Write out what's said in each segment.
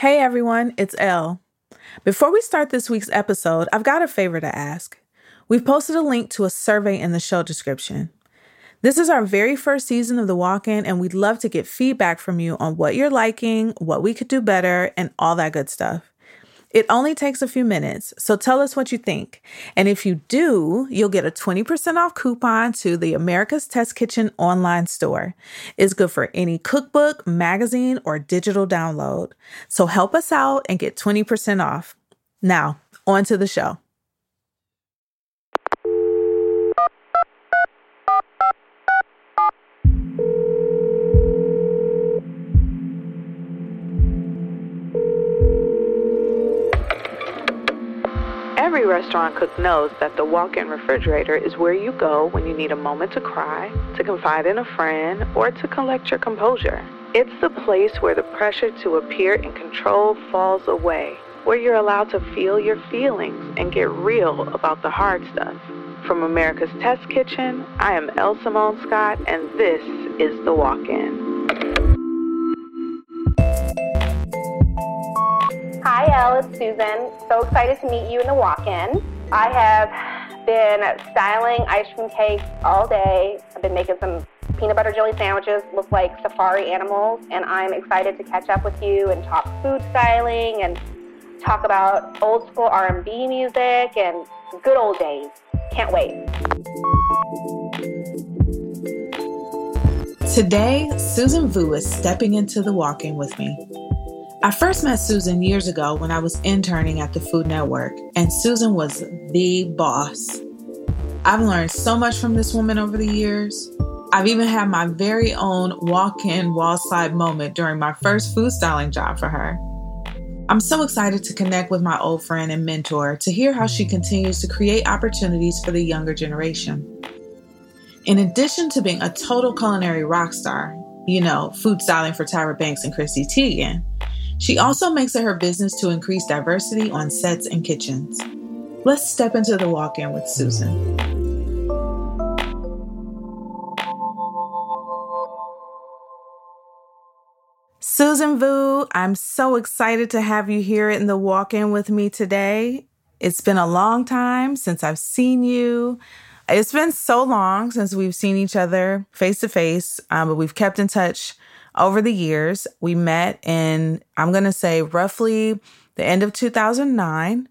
Hey everyone, it's Elle. Before we start this week's episode, I've got a favor to ask. We've posted a link to a survey in the show description. This is our very first season of The Walk In, and we'd love to get feedback from you on what you're liking, what we could do better, and all that good stuff. It only takes a few minutes, so tell us what you think. And if you do, you'll get a 20% off coupon to the America's Test Kitchen online store. It's good for any cookbook, magazine, or digital download. So help us out and get 20% off. Now, on to the show. Every restaurant cook knows that the walk in refrigerator is where you go when you need a moment to cry, to confide in a friend, or to collect your composure. It's the place where the pressure to appear in control falls away, where you're allowed to feel your feelings and get real about the hard stuff. From America's Test Kitchen, I am Elle Simone Scott, and this is The Walk In. Hi, Elle. It's Susan. So excited to meet you in the walk-in. I have been styling ice cream cakes all day. I've been making some peanut butter jelly sandwiches look like safari animals, and I'm excited to catch up with you and talk food styling and talk about old school R&B music and good old days. Can't wait. Today, Susan Vu is stepping into the walk-in with me. I first met Susan years ago when I was interning at the Food Network, and Susan was the boss. I've learned so much from this woman over the years. I've even had my very own walk in wall slide moment during my first food styling job for her. I'm so excited to connect with my old friend and mentor to hear how she continues to create opportunities for the younger generation. In addition to being a total culinary rock star, you know, food styling for Tyra Banks and Chrissy Teigen, she also makes it her business to increase diversity on sets and kitchens. Let's step into the walk in with Susan. Susan Vu, I'm so excited to have you here in the walk in with me today. It's been a long time since I've seen you. It's been so long since we've seen each other face to face, uh, but we've kept in touch over the years. We met in, I'm going to say, roughly the end of 2009.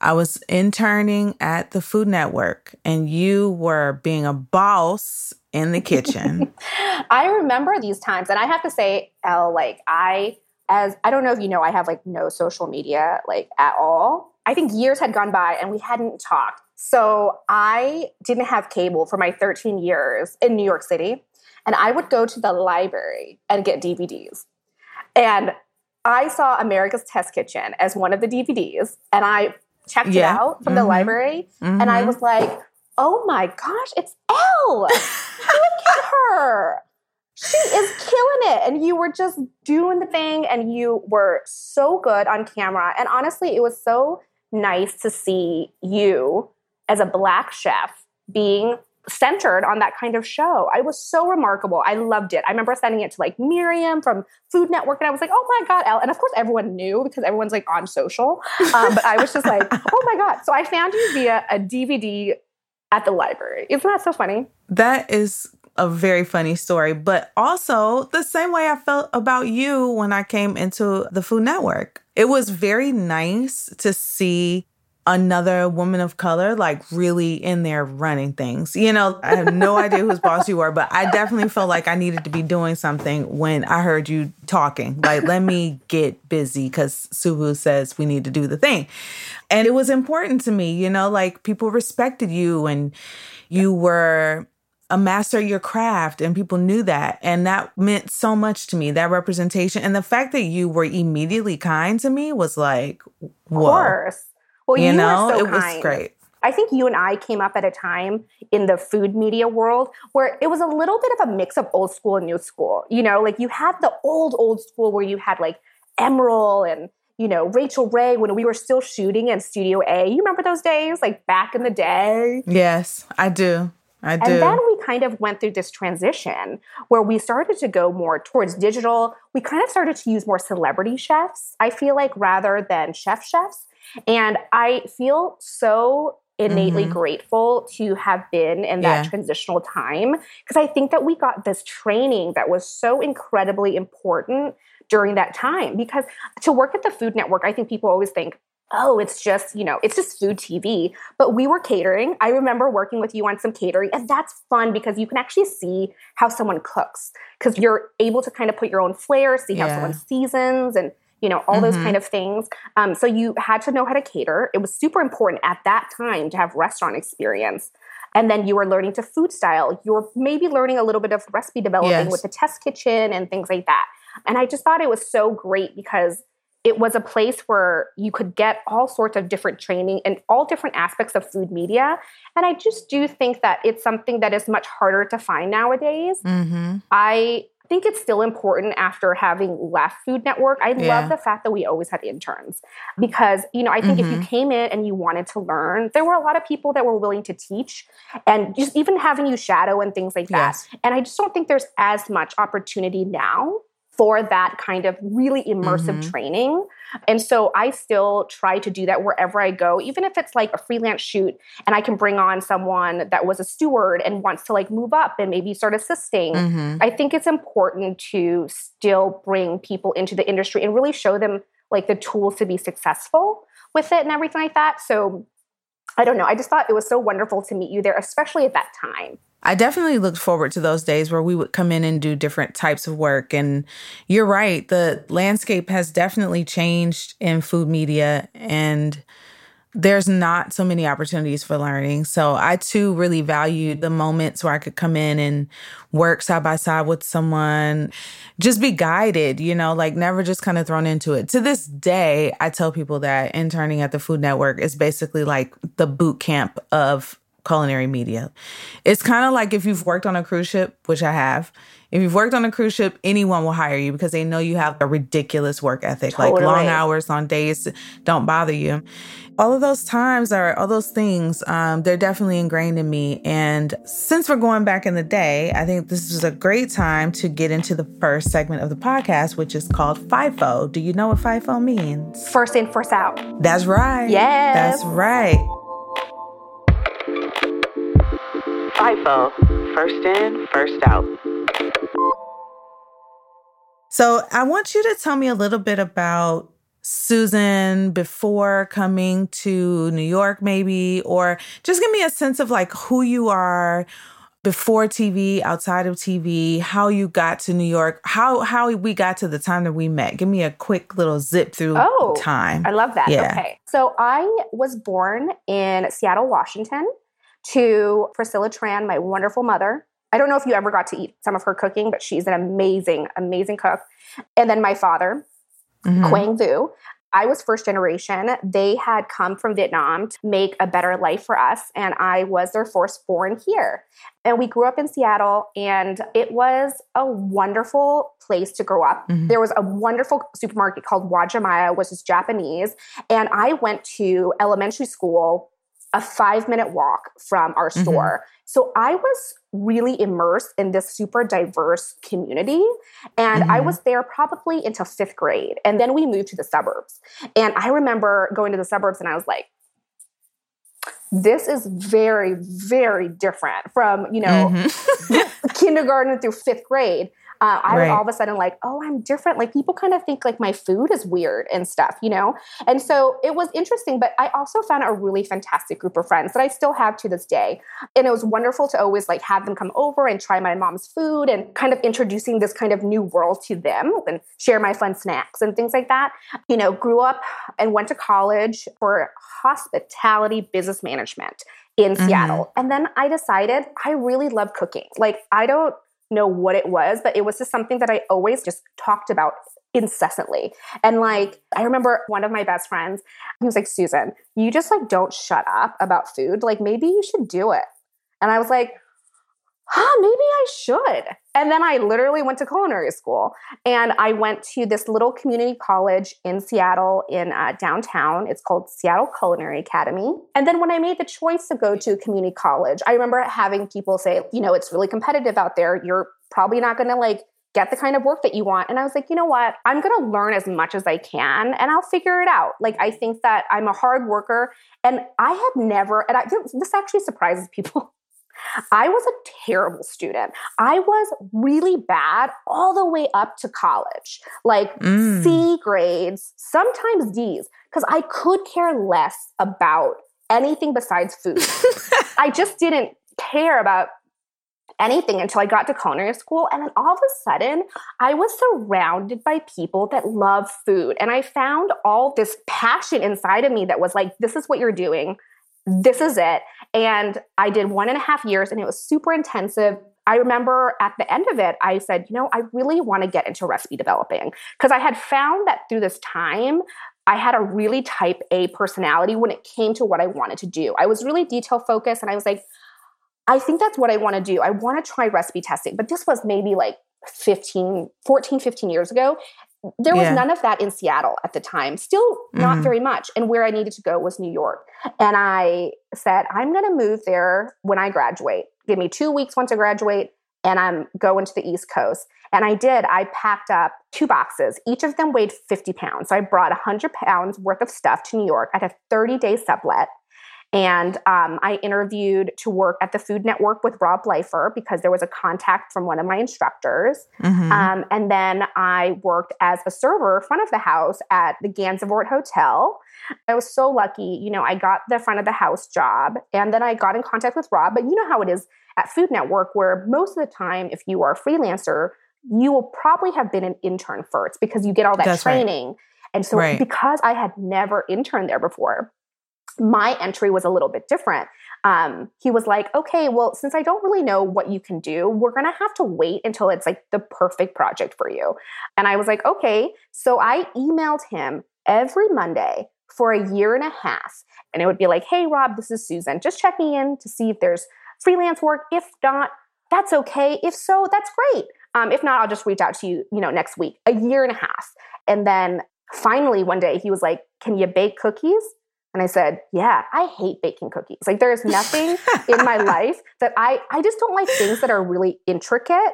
I was interning at the Food Network, and you were being a boss in the kitchen. I remember these times, and I have to say, Elle, like I, as I don't know if you know, I have like no social media like at all. I think years had gone by and we hadn't talked. So I didn't have cable for my 13 years in New York City and I would go to the library and get DVDs. And I saw America's Test Kitchen as one of the DVDs, and I checked yeah. it out from mm-hmm. the library, mm-hmm. and I mm-hmm. was like, "Oh my gosh, it's Elle! Look at her! She is killing it!" And you were just doing the thing, and you were so good on camera. And honestly, it was so nice to see you as a black chef being centered on that kind of show. I was so remarkable. I loved it. I remember sending it to like Miriam from Food Network, and I was like, "Oh my god, Elle!" And of course, everyone knew because everyone's like on social. Um, but I was just like, "Oh my god!" So I found you via a DVD at the library. Isn't that so funny? That is a very funny story, but also the same way I felt about you when I came into the Food Network. It was very nice to see another woman of color like really in there running things. You know, I have no idea whose boss you were, but I definitely felt like I needed to be doing something when I heard you talking. Like, let me get busy because Suvu says we need to do the thing. And it was important to me, you know, like people respected you and you were a master of your craft and people knew that and that meant so much to me that representation and the fact that you were immediately kind to me was like whoa. of course well, you, you know, so it was great. I think you and I came up at a time in the food media world where it was a little bit of a mix of old school and new school. You know, like you had the old, old school where you had like Emeril and, you know, Rachael Ray when we were still shooting in Studio A. You remember those days, like back in the day? Yes, I do. I do. And then we kind of went through this transition where we started to go more towards digital. We kind of started to use more celebrity chefs, I feel like, rather than chef chefs. And I feel so innately mm-hmm. grateful to have been in that yeah. transitional time because I think that we got this training that was so incredibly important during that time because to work at the Food Network, I think people always think, oh, it's just, you know, it's just food TV. But we were catering. I remember working with you on some catering, and that's fun because you can actually see how someone cooks because you're able to kind of put your own flair, see how yeah. someone seasons and you know, all mm-hmm. those kind of things. Um, so you had to know how to cater. It was super important at that time to have restaurant experience. And then you were learning to food style. You were maybe learning a little bit of recipe developing yes. with the test kitchen and things like that. And I just thought it was so great because it was a place where you could get all sorts of different training and all different aspects of food media. And I just do think that it's something that is much harder to find nowadays. Mm-hmm. I think it's still important after having left Food Network. I yeah. love the fact that we always had interns because, you know, I think mm-hmm. if you mm-hmm. came in and you wanted to learn, there were a lot of people that were willing to teach and just even having you shadow and things like yes. that. And I just don't think there's as much opportunity now for that kind of really immersive mm-hmm. training. And so I still try to do that wherever I go, even if it's like a freelance shoot and I can bring on someone that was a steward and wants to like move up and maybe start assisting. Mm-hmm. I think it's important to still bring people into the industry and really show them like the tools to be successful with it and everything like that. So I don't know. I just thought it was so wonderful to meet you there, especially at that time. I definitely looked forward to those days where we would come in and do different types of work. And you're right, the landscape has definitely changed in food media, and there's not so many opportunities for learning. So I too really valued the moments where I could come in and work side by side with someone, just be guided, you know, like never just kind of thrown into it. To this day, I tell people that interning at the Food Network is basically like the boot camp of culinary media. It's kind of like if you've worked on a cruise ship, which I have. If you've worked on a cruise ship, anyone will hire you because they know you have a ridiculous work ethic. Totally. Like long hours on days don't bother you. All of those times are all those things. Um, they're definitely ingrained in me. And since we're going back in the day, I think this is a great time to get into the first segment of the podcast, which is called FIFO. Do you know what FIFO means? First in, first out. That's right. Yes. That's right. FIFO, first in, first out. So I want you to tell me a little bit about Susan before coming to New York, maybe, or just give me a sense of like who you are before TV, outside of TV, how you got to New York, how how we got to the time that we met. Give me a quick little zip through oh, time. I love that. Yeah. Okay. So I was born in Seattle, Washington to Priscilla Tran, my wonderful mother. I don't know if you ever got to eat some of her cooking, but she's an amazing, amazing cook. And then my father, mm-hmm. Quang Vu. I was first generation. They had come from Vietnam to make a better life for us, and I was their first born here. And we grew up in Seattle, and it was a wonderful place to grow up. Mm-hmm. There was a wonderful supermarket called Uwajimaya, which is Japanese. And I went to elementary school a five minute walk from our mm-hmm. store. Mm-hmm. So I was really immersed in this super diverse community. And mm-hmm. I was there probably until fifth grade. And then we moved to the suburbs. And I remember going to the suburbs and I was like, this is very, very different from, you know, mm-hmm. kindergarten through fifth grade uh, I right. was all of a sudden like, oh, I'm different. Like people kind of think like my food is weird and stuff, you know? And so it was interesting, but I also found a really fantastic group of friends that I still have to this day. And it was wonderful to always like have them come over and try my mom's food and kind of introducing this kind of new world to them and share my fun snacks and things like that. You know, grew up and went to college for hospitality business management in mm-hmm. Seattle. And then I decided I really love cooking. Like, I don't know what it was, but it was just something that I always just talked about incessantly. And like, I remember one of my best friends, he was like, Susan, you just like don't shut up about food. Like, maybe you should do it. And I was like, huh, maybe I should. And then I literally went to culinary school and I went to this little community college in Seattle in uh, downtown. It's called Seattle Culinary Academy. And then when I made the choice to go to community college, I remember having people say, you know, it's really competitive out there. You're probably not going to like get the kind of work that you want. And I was like, you know what? I'm going to learn as much as I can and I'll figure it out. Like, I think that I'm a hard worker and I had never, and I, this actually surprises people. I was a terrible student. I was really bad all the way up to college, like mm. C grades, sometimes D's, because I could care less about anything besides food. I just didn't care about anything until I got to culinary school. And then all of a sudden, I was surrounded by people that love food. And I found all this passion inside of me that was like, this is what you're doing this is it. And I did one and a half years and it was super intensive. I remember at the end of it, I said, you know, I really want to get into recipe developing because I had found that through this time, I had a really type A personality when it came to what I wanted to do. I was really detail focused and I was like, I think that's what I want to do. I want to try recipe testing. But this was maybe like 15, 14, 15 years ago there was yeah. none of that in Seattle at the time, still not mm-hmm. very much. And where I needed to go was New York. And I said, I'm going to move there when I graduate. Give me two weeks once I graduate, and I'm going to the East Coast. And I did. I packed up two boxes. Each of them weighed 50 pounds. So I brought 100 pounds worth of stuff to New York. I had a 30 day sublet. And um, I interviewed to work at the Food Network with Rob Bleifer because there was a contact from one of my instructors. Mm-hmm. Um, and then I worked as a server front of the house at the Gansevoort Hotel. I was so lucky, you know, I got the front of the house job and then I got in contact with Rob. But you know how it is at Food Network, where most of the time, if you are a freelancer, you will probably have been an intern first because you get all that That's training. Right. And so, right. because I had never interned there before, my entry was a little bit different. Um, he was like, okay, well, since I don't really know what you can do, we're going to have to wait until it's like the perfect project for you. And I was like, okay. So I emailed him every Monday for a year and a half. And it would be like, hey, Rob, this is Susan, just checking in to see if there's freelance work. If not, that's okay. If so, that's great. Um, if not, I'll just reach out to you, you know, next week. A year and a half. And then finally one day he was like, can you bake cookies? And I said, Yeah, I hate baking cookies. Like there is nothing in my life that I I just don't like things that are really intricate.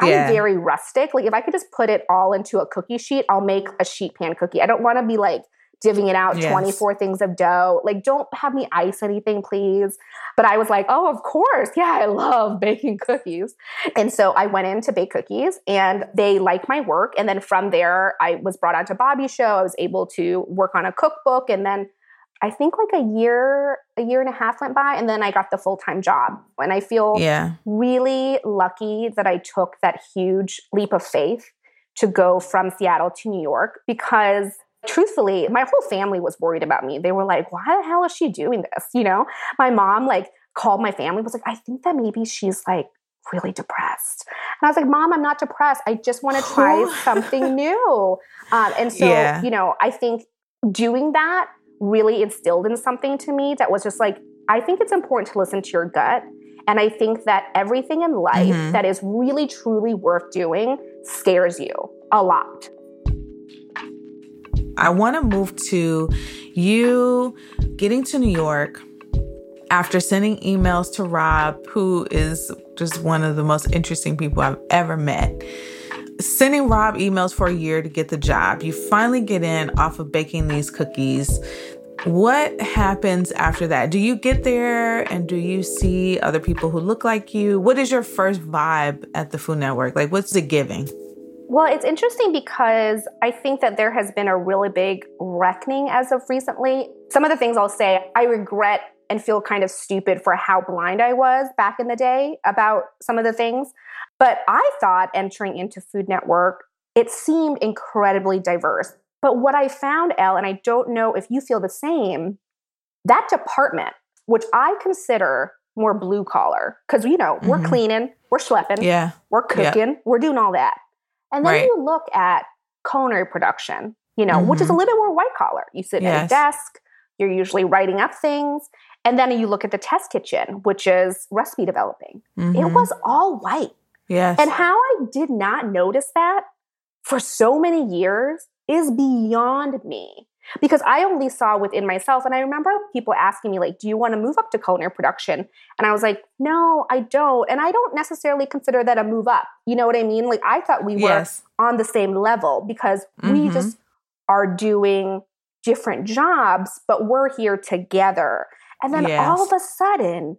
I'm yeah. very rustic. Like if I could just put it all into a cookie sheet, I'll make a sheet pan cookie. I don't want to be like divvying it out yes. 24 things of dough. Like don't have me ice anything, please. But I was like, oh, of course. Yeah, I love baking cookies. And so I went in to bake cookies and they liked my work. And then from there, I was brought on to Bobby's show. I was able to work on a cookbook and then I think like a year, a year and a half went by, and then I got the full time job. And I feel yeah. really lucky that I took that huge leap of faith to go from Seattle to New York because truthfully, my whole family was worried about me. They were like, why the hell is she doing this? You know, my mom like called my family, was like, I think that maybe she's like really depressed. And I was like, Mom, I'm not depressed. I just want to try something new. Um, and so, yeah. you know, I think doing that really instilled in something to me that was just like, I think it's important to listen to your gut. And I think that everything in life mm-hmm. that is really, truly worth doing scares you a lot. I want to move to you getting to New York after sending emails to Rob, who is just one of the most interesting people I've ever met sending Rob emails for a year to get the job. You finally get in off of baking these cookies. What happens after that? Do you get there and do you see other people who look like you? What is your first vibe at the Food Network? Like, what's it giving? Well, it's interesting because I think that there has been a really big reckoning as of recently. Some of the things I'll say, I regret and feel kind of stupid for how blind I was back in the day about some of the things. But I thought entering into Food Network, it seemed incredibly diverse. But what I found, Elle, and I don't know if you feel the same, that department, which I consider more blue collar, because you know, mm-hmm. we're cleaning, we're schlepping, yeah. we're cooking, yeah. we're doing all that. And then right. you look at culinary production, you know, mm-hmm. which is a mm-hmm. little bit more white collar. You sit yes. at a desk, you're usually writing up things. And then you look at the test kitchen, which is recipe developing. Mm-hmm. It was all white. Yes. And how I did not notice that for so many years is beyond me because I only saw within myself. And I remember people asking me, like, do you want to move up to culinary production? And I was like, no, I don't. And I don't necessarily consider that a move up. You know what I mean? Like, I thought we Yes. were on the same level because we Mhm. just are doing different jobs, but we're here together. And then Yes. all of a sudden,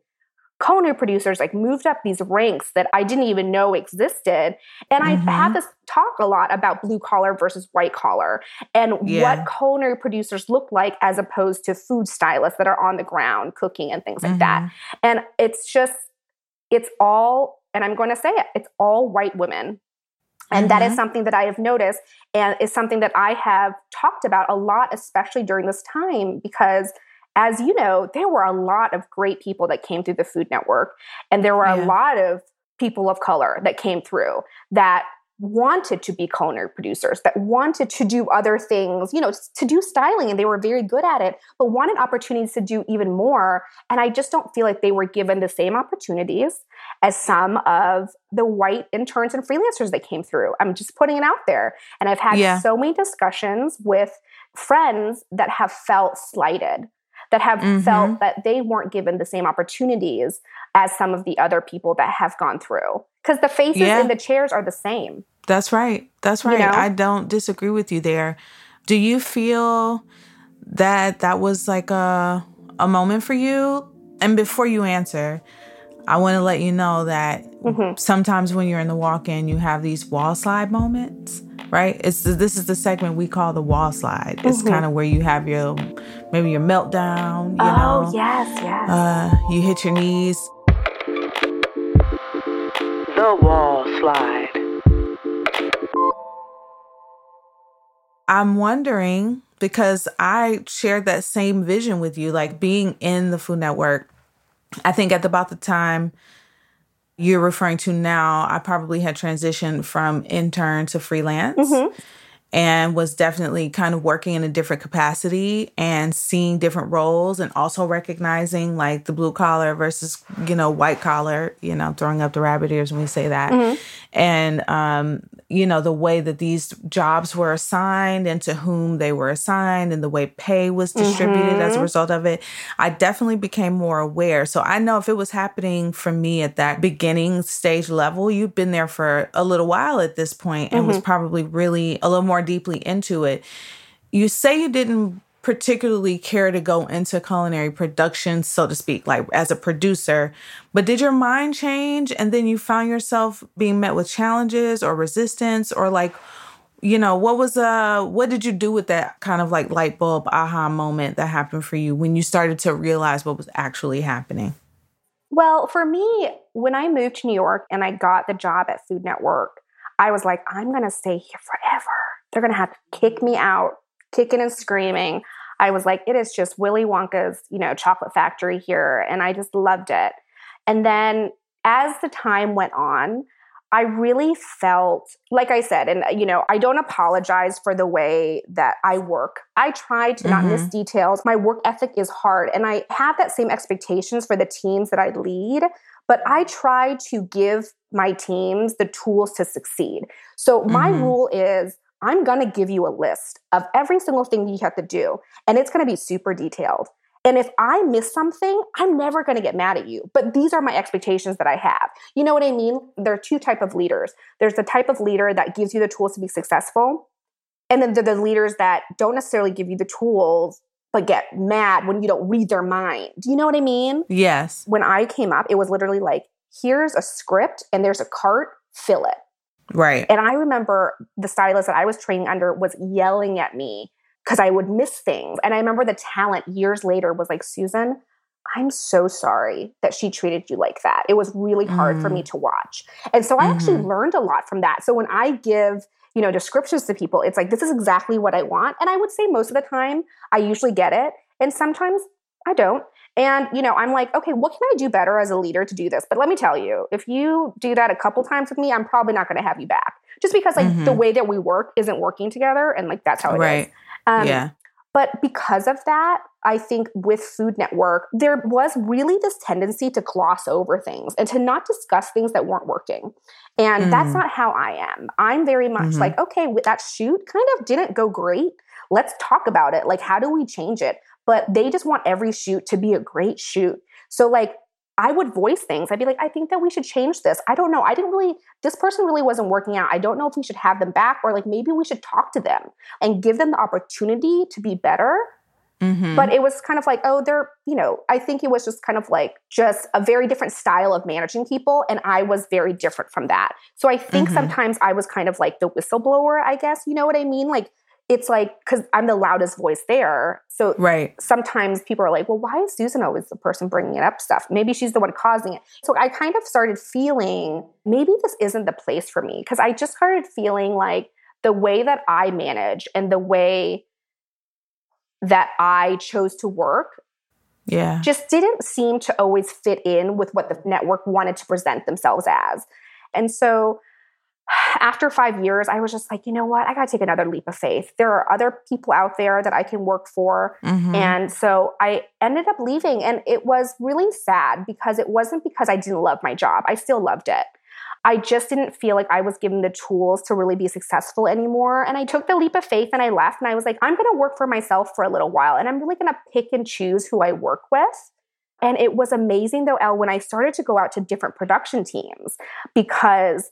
culinary producers like moved up these ranks that I didn't even know existed. And I've Mhm. had this talk a lot about blue collar versus white collar and Yeah. what culinary producers look like as opposed to food stylists that are on the ground cooking and things like that. Mhm. And it's just, it's all, and I'm going to say it, it's all white women. And that is Mhm. something that I have noticed and is something that I have talked about a lot, especially during this time, because as you know, there were a lot of great people that came through the Food Network, and there were a lot of people of color that came through that wanted to be culinary producers, that wanted to do other things, you know, to do styling, and they were very good at it, but wanted opportunities to do even more. And I just don't feel like they were given the same opportunities as some of the white interns and freelancers that came through. I'm just putting it out there. And I've had Yeah. so many discussions with friends that have felt slighted, that have Mhm. felt that they weren't given the same opportunities as some of the other people that have gone through. Because the faces Yeah. in the chairs are the same. That's right. That's You right. know? I don't disagree with you there. Do you feel that that was like a a moment for you? And before you answer, I want to let you know that Mhm. sometimes when you're in the walk-in, you have these wall slide moments, right? It's this is the segment we call the wall slide. It's Mhm. kind of where you have your maybe your meltdown, you oh, know. yes, yes. Uh, you hit your knees. The wall slide. I'm wondering because I shared that same vision with you, like being in the Food Network. I think at about the time you're referring to now, I probably had transitioned from intern to freelance Mhm. And was definitely kind of working in a different capacity and seeing different roles and also recognizing like the blue collar versus, you know, white collar, you know, throwing up the rabbit ears when we say that. Mm-hmm. And, um, you know, the way that these jobs were assigned and to whom they were assigned and the way pay was distributed as a mm-hmm. result of it, I definitely became more aware. So I know if it was happening for me at that beginning stage level, you've been there for a little while at this point and was mm-hmm. probably really a little more deeply into it. You say you didn't particularly care to go into culinary production, so to speak, like as a producer, but did your mind change and then you found yourself being met with challenges or resistance or like you know what was uh what did you do with that kind of like light bulb aha moment that happened for you when you started to realize what was actually happening Well, for me, when I moved to New York and I got the job at Food Network, I was like, I'm going to stay here forever. They're going to have to kick me out, kicking and screaming. I was like, it is just Willy Wonka's, you know, chocolate factory here. And I just loved it. And then as the time went on, I really felt, like I said, and you know, I don't apologize for the way that I work. I try to not miss Mhm. details. My work ethic is hard, and I have that same expectations for the teams that I lead. But I try to give my teams the tools to succeed. So my Mhm. rule is I'm going to give you a list of every single thing you have to do, and it's going to be super detailed. And if I miss something, I'm never going to get mad at you. But these are my expectations that I have. You know what I mean? There are two type of leaders. There's the type of leader that gives you the tools to be successful, and then there are the leaders that don't necessarily give you the tools but get mad when you don't read their mind. Do you know what I mean? yes When I came up, it was literally like, here's a script and there's a cart, fill it. Right And I remember the stylist that I was training under was yelling at me because I would miss things. And I remember the talent years later was like, Susan, I'm so sorry that she treated you like that. It was really hard for me to watch. And so I actually Mhm. learned a lot from that. So when I give, you know, descriptions to people, it's like, this is exactly what I want. And I would say most of the time, I usually get it. And sometimes I don't. And, you know, I'm like, okay, what can I do better as a leader to do this? But let me tell you, if you do that a couple times with me, I'm probably not going to have you back. Just because, like, the Mhm. way that we work isn't working together. And, like, that's how it is. right Um, yeah But because of that, I think with Food Network, there was really this tendency to gloss over things and to not discuss things that weren't working. And mm. that's not how I am. I'm very much mm-hmm. like, okay, that shoot kind of didn't go great. Let's talk about it. Like, how do we change it? But they just want every shoot to be a great shoot. So, like, I would voice things. I'd be like, I think that we should change this. I don't know. I didn't really, this person really wasn't working out. I don't know if we should have them back or like maybe we should talk to them and give them the opportunity to be better Mm-hmm. But it was kind of like, oh, they're, you know, I think it was just kind of like just a very different style of managing people. And I was very different from that. So I think mm-hmm. sometimes I was kind of like the whistleblower, I guess. You know what I mean? Like, it's like, because I'm the loudest voice there. So right. sometimes people are like, well, why is Susan always the person bringing it up stuff? Maybe she's the one causing it. So I kind of started feeling maybe this isn't the place for me because I just started feeling like the way that I manage and the way that I chose to work yeah. just didn't seem to always fit in with what the network wanted to present themselves as. And so after five years, I was just like, you know what? I got to take another leap of faith. There are other people out there that I can work for. Mm-hmm. And so I ended up leaving. And it was really sad because it wasn't because I didn't love my job, I still loved it. I just didn't feel like I was given the tools to really be successful anymore. And I took the leap of faith and I left and I was like, I'm going to work for myself for a little while and I'm really going to pick and choose who I work with. And it was amazing though, Elle, when I started to go out to different production teams because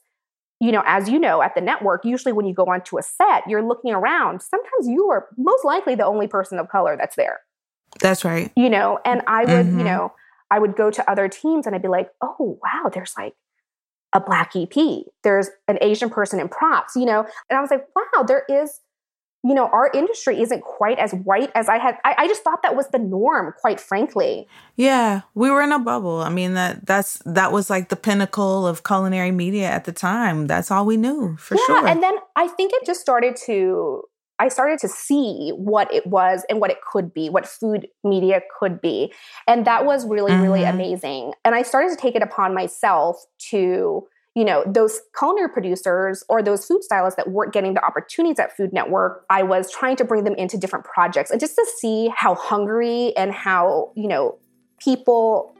you know, as you know, at the network, usually when you go onto a set, you're looking around. Sometimes you are most likely the only person of color that's there. That's right. You know, and I would, mm-hmm. you know, I would go to other teams and I'd be like, oh, wow, there's like a black EP. There's an Asian person in props, you know? And I was like, wow, there is, you know, our industry isn't quite as white as I had. I, I, just thought that was the norm, quite frankly. Yeah, we were in a bubble. I mean, that that's that was like the pinnacle of culinary media at the time. That's all we knew for yeah, sure. And then I think it just started to I started to see what it was and what it could be, what food media could be. And that was really, mm-hmm. really amazing. And I started to take it upon myself to, you know, those culinary producers or those food stylists that weren't getting the opportunities at Food Network, I was trying to bring them into different projects and just to see how hungry and how, you know, people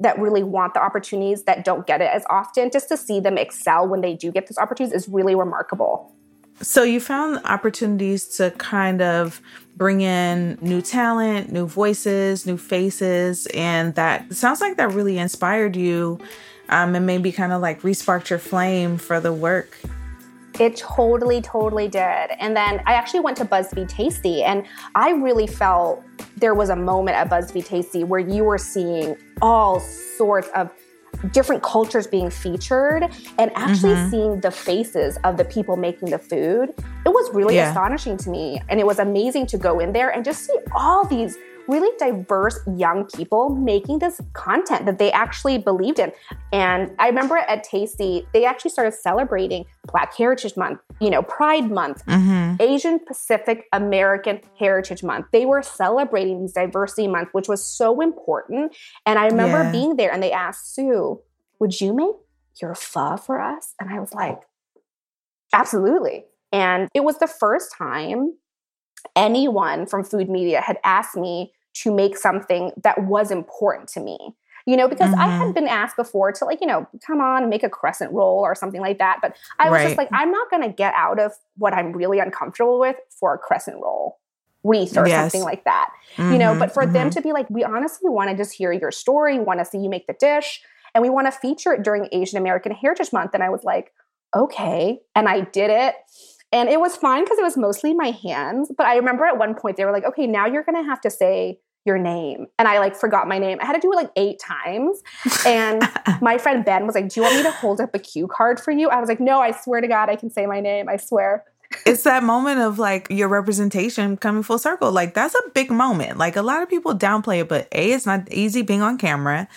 that really want the opportunities that don't get it as often, just to see them excel when they do get those opportunities is really remarkable. So you found opportunities to kind of bring in new talent, new voices, new faces, and that sounds like that really inspired you um, and maybe kind of like resparked your flame for the work. It totally, totally did. And then I actually went to BuzzFeed Tasty, and I really felt there was a moment at BuzzFeed Tasty where you were seeing all sorts of different cultures being featured and actually mm-hmm. seeing the faces of the people making the food, it was really yeah. astonishing to me. And it was amazing to go in there and just see all these really diverse young people making this content that they actually believed in. And I remember at Tasty, they actually started celebrating Black Heritage Month, you know, Pride Month, mm-hmm. Asian Pacific American Heritage Month. They were celebrating these diversity months, which was so important. And I remember yeah. being there and they asked Sue, would you make your pho for us? And I was like, absolutely. And it was the first time anyone from food media had asked me to make something that was important to me you know, because mm-hmm. I had mm-hmm. been asked before to like, you know, come on, make a crescent roll or something like that. But I was right. just like, I'm not going to get out of what I'm really uncomfortable with for a crescent roll wreath or yes. something like that, mm-hmm. you know. But for mm-hmm. them to be like, we honestly want to just hear your story, want to see you make the dish, and we want to feature it during Asian American Heritage Month. And I was like, okay. And I did it. And it was fine because it was mostly my hands. But I remember at one point they were like, okay, now you're going to have to say your name. And I like forgot my name. I had to do it like eight times. And my friend Ben was like, Do you want me to hold up a cue card for you? I was like, No, I swear to God, I can say my name. I swear it's that moment of like your representation coming full circle. Like that's a big moment. Like a lot of people downplay it, but A, it's not easy being on camera.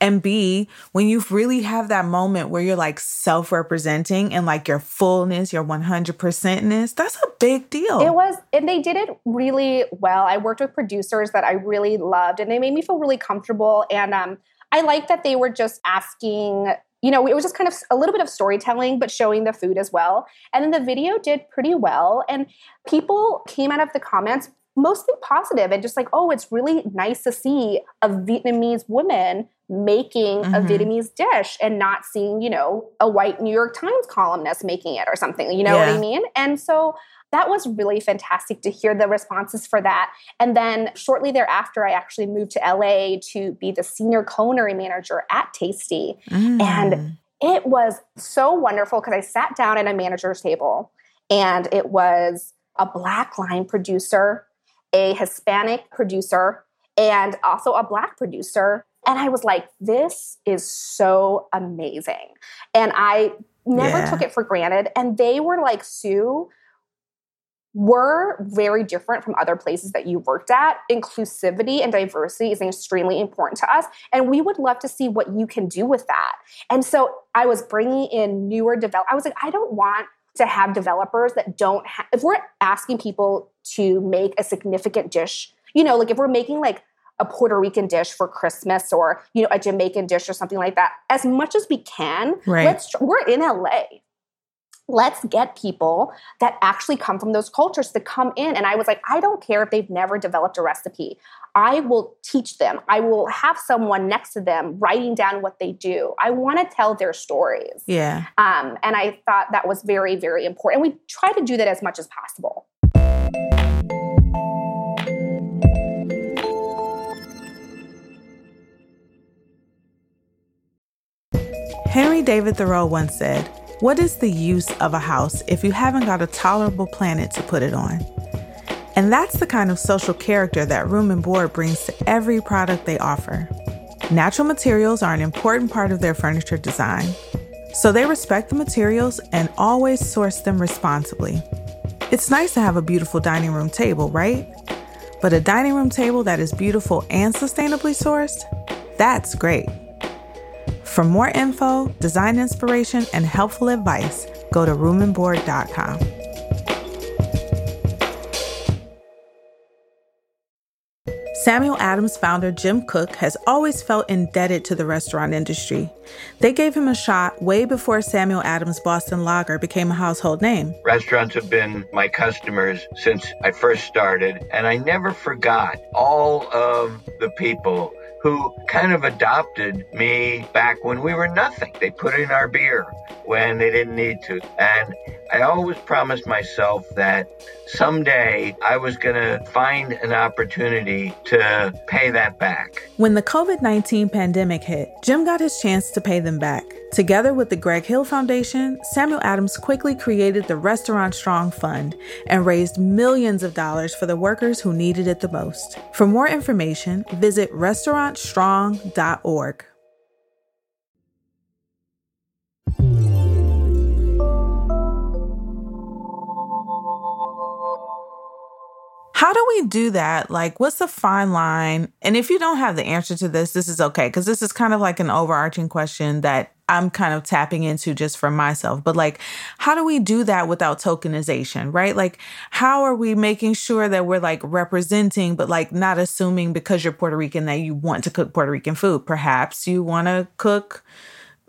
And B, when you really have that moment where you're like self representing and like your fullness, your 100%ness, that's a big deal. It was, and they did it really well. I worked with producers that I really loved and they made me feel really comfortable. And um, I like that they were just asking you know, it was just kind of a little bit of storytelling, but showing the food as well. And then the video did pretty well. And people came out of the comments mostly positive and just like, oh, it's really nice to see a Vietnamese woman making mm-hmm. a Vietnamese dish and not seeing, you know, a white New York Times columnist making it or something. You know yeah. what I mean? And so that was really fantastic to hear the responses for that. And then shortly thereafter, I actually moved to LA to be the senior culinary manager at Tasty. Mm. And it was so wonderful because I sat down at a manager's table and it was a black line producer, a Hispanic producer, and also a black producer. And I was like, this is so amazing. And I never yeah. took it for granted. And they were like, Sue, we're very different from other places that you worked at. Inclusivity and diversity is extremely important to us. And we would love to see what you can do with that. And so I was bringing in newer develop. I was like, I don't want to have developers that don't have, if we're asking people to make a significant dish, you know, like if we're making like a Puerto Rican dish for Christmas or, you know, a Jamaican dish or something like that, as much as we can, right. let's, we're in LA let's get people that actually come from those cultures to come in. And I was like, I don't care if they've never developed a recipe. I will teach them. I will have someone next to them writing down what they do. I want to tell their stories. Yeah. Um, and I thought that was very, very important. And we try to do that as much as possible. Henry David Thoreau once said, what is the use of a house if you haven't got a tolerable planet to put it on? And that's the kind of social character that Room and Board brings to every product they offer. Natural materials are an important part of their furniture design, so they respect the materials and always source them responsibly. It's nice to have a beautiful dining room table, right? But a dining room table that is beautiful and sustainably sourced? That's great. For more info, design inspiration, and helpful advice, go to roomandboard.com. Samuel Adams founder Jim Koch has always felt indebted to the restaurant industry. They gave him a shot way before Samuel Adams Boston Lager became a household name. Restaurants have been my customers since I first started, and I never forgot all of the people who kind of adopted me back when we were nothing. They put in our beer when they didn't need to. And I always promised myself that someday I was going to find an opportunity to pay that back. When the COVID 19 pandemic hit, Jim got his chance to pay them back. Together with the Greg Hill Foundation, Samuel Adams quickly created the Restaurant Strong Fund and raised millions of dollars for the workers who needed it the most. For more information, visit restaurantstrong.org. How do we do that? Like, what's the fine line? And if you don't have the answer to this, this is okay, because this is kind of like an overarching question that I'm kind of tapping into just for myself. But like, how do we do that without tokenization, right? Like, how are we making sure that we're like representing, but like not assuming because you're Puerto Rican that you want to cook Puerto Rican food? Perhaps you want to cook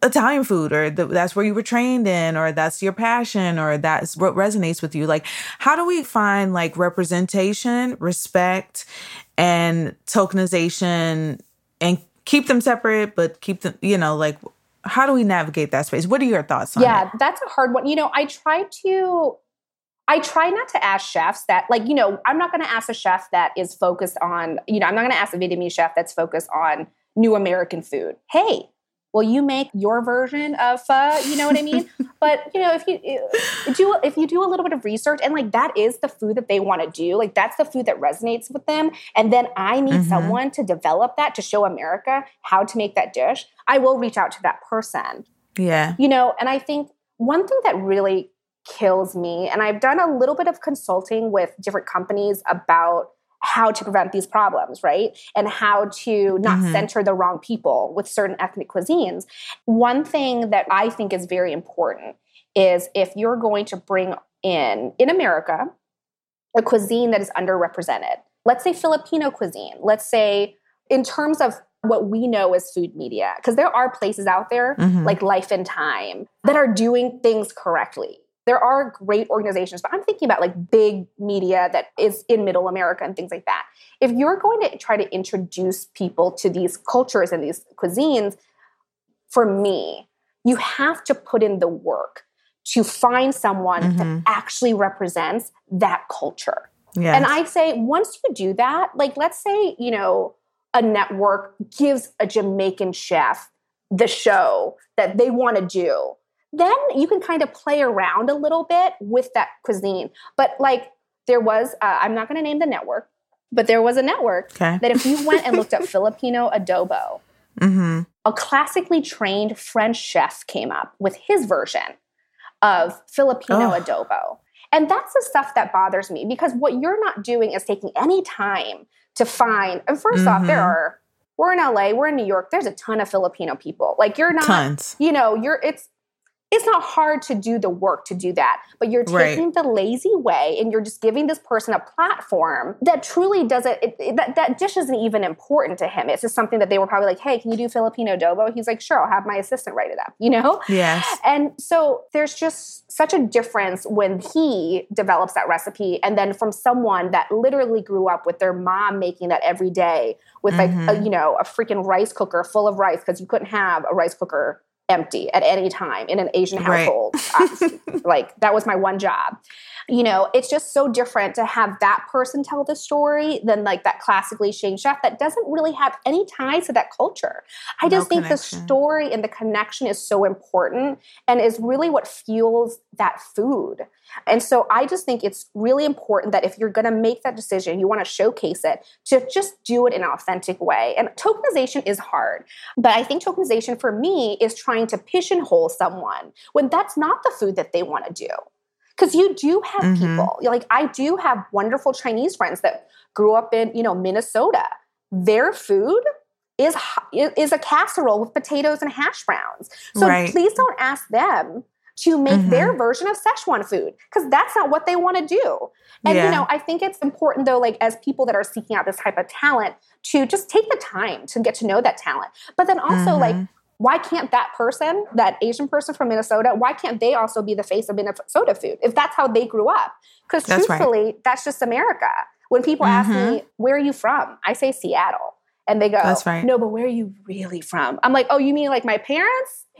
Italian food or that's where you were trained in or that's your passion or that's what resonates with you. Like, how do we find like representation, respect, and tokenization and keep them separate, but keep them, you know, like, how do we navigate that space? What are your thoughts on yeah, that's a hard one. You know, I try to I try not to ask chefs that, like, you know, I'm not going to ask a chef that is focused on, you know, I'm not going to ask a Vietnamese chef that's focused on new American food. Hey, will you make your version of pho? You know what I mean? but you know, if you do, if you do a little bit of research and like that is the food that they want to do, like that's the food that resonates with them, and then I need mm-hmm. someone to develop that to show America how to make that dish. I will reach out to that person. Yeah, you know, and I think one thing that really kills me, and I've done a little bit of consulting with different companies about how to prevent these problems, right? And how to not mm-hmm. center the wrong people with certain ethnic cuisines. One thing that I think is very important is if you're going to bring in, in America, a cuisine that is underrepresented. Let's say Filipino cuisine. Let's say, in terms of what we know as food media. Because there are places out there Mhm. like Life and Thyme that are doing things correctly. There are great organizations, but I'm thinking about like big media that is in middle America and things like that. If you're going to try to introduce people to these cultures and these cuisines, for me, you have to put in the work to find someone Mhm. that actually represents that culture. Yes. And I say, once you do that, like let's say, you know, a network gives a Jamaican chef the show that they want to do, then you can kind of play around a little bit with that cuisine. But like there was, uh, I'm not going to name the network, but there was a network okay. that if you went and looked up Filipino adobo, mm-hmm. a classically trained French chef came up with his version of Filipino Ugh. adobo. And that's the stuff that bothers me because what you're not doing is taking any time to find. And 1st off, there Mhm. are, we're in LA, we're in New York, there's a ton of Filipino people. Like you're not, Tons. you know, you're, it's, it's not hard to do the work to do that, but you're Right. taking the lazy way and you're just giving this person a platform that truly doesn't, it, it- that, that dish isn't even important to him. It's just something that they were probably like, hey, can you do Filipino adobo? He's like, sure, I'll have my assistant write it up, you know? Yes. And so there's just such a difference when he develops that recipe and then from someone that literally grew up with their mom making that every day with like a, Mhm. you know a freaking rice cooker full of rice because you couldn't have a rice cooker empty at any time in an Asian household. Uh, like that was my one job. You know, it's just so different to have that person tell the story than like that classically trained chef that doesn't really have any ties to that culture. I No just think connection. the story and the connection is so important and is really what fuels that food. And so I just think it's really important that if you're going to make that decision, you want to showcase it, to just do it in an authentic way. And tokenization is hard, but I think tokenization for me is trying to pigeonhole someone when that's not the food that they want to do. Because you do have Mhm. people, like I do have wonderful Chinese friends that grew up in, you know, Minnesota. Their food is is a casserole with potatoes and hash browns. So Right. please don't ask them to make their version of Szechuan food because that's not what they want to do. And Yeah. you know, I think it's important though, like as people that are seeking out this type of talent, to just take the time to get to know that talent. But then also, like, Mhm. Why can't that person, that Asian person from Minnesota, why can't they also be the face of Minnesota food if that's how they grew up? Because That's right. truthfully, that's just America. When people ask me, mm-hmm. where are you from? I say Seattle. And they go, That's right. no, but where are you really from? I'm like, oh, you mean like my parents?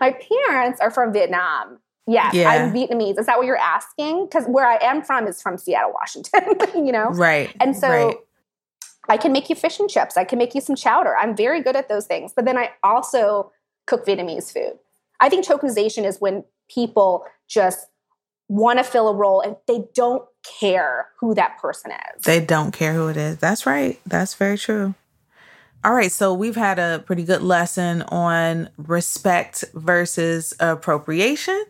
my parents are from Vietnam. Yes, Yeah. I'm Vietnamese. Is that what you're asking? Because where I am from is from Seattle, Washington, you know? Right. And so right. I can make you fish and chips. I can make you some chowder. I'm very good at those things. But then I also cook Vietnamese food. I think tokenization is when people just want to fill a role and they don't care who that person is. They don't care who it is. That's right. That's very true. All right, so we've had a pretty good lesson on respect versus appropriation.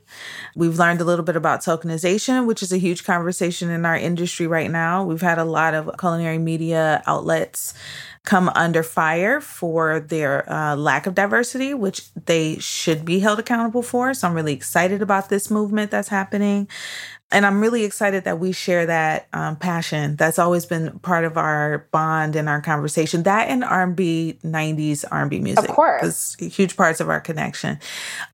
We've learned a little bit about tokenization, which is a huge conversation in our industry right now. We've had a lot of culinary media outlets come under fire for their uh, lack of diversity, which they should be held accountable for. So I'm really excited about this movement that's happening. And I'm really excited that we share that um, passion. That's always been part of our bond and our conversation. That and R&B, 90s R&B music. course. huge parts of our connection.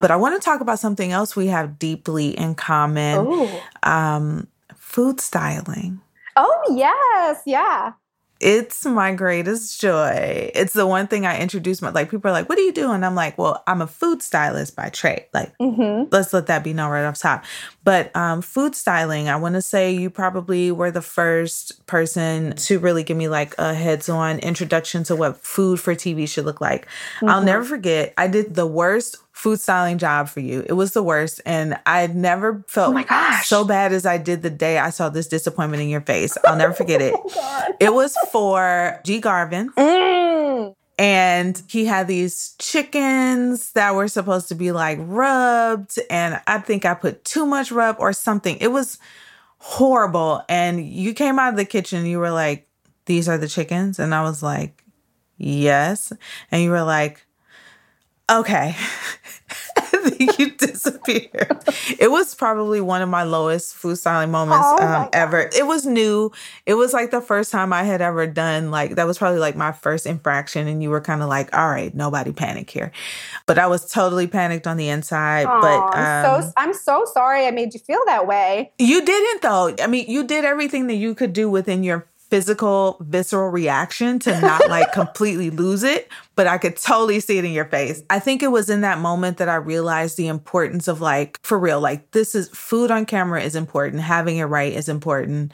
But I want to talk about something else we have deeply in common. Um, food styling. Oh, yes. Yeah. It's my greatest joy. It's the one thing I introduce my like people are like, "What do you do?" And I'm like, "Well, I'm a food stylist by trade." Like hmm let's let that be known right off top. But um, food styling, I want to say you probably were the first person to really give me like a heads on introduction to what food for TV should look like. I'll Mhm. never forget, I did the worst food styling job for you. It was the worst. And I never felt Oh so bad as I did the day I saw this disappointment in your face. I'll never forget it. Oh. It was for G. Garvin Mm. and he had these chickens that were supposed to be like rubbed and i think i put too much rub or something it was horrible and you came out of the kitchen you were like these are the chickens and i was like yes and you were like okay you disappeared. It was probably one of my lowest food styling moments Oh um, ever. It was new. It was like the first time I had ever done like that was probably like my first infraction, and you were kind of like, "All right, nobody panic here," but I was totally panicked on the inside. But I'm um, so I'm so sorry I made you feel that way. you didn't though. I mean, you did everything that you could do within your physical visceral reaction to not like completely lose it but i could totally see it in your face. I think it was in that moment that i realized the importance of like for real like this is food on camera is important. Having it right is important.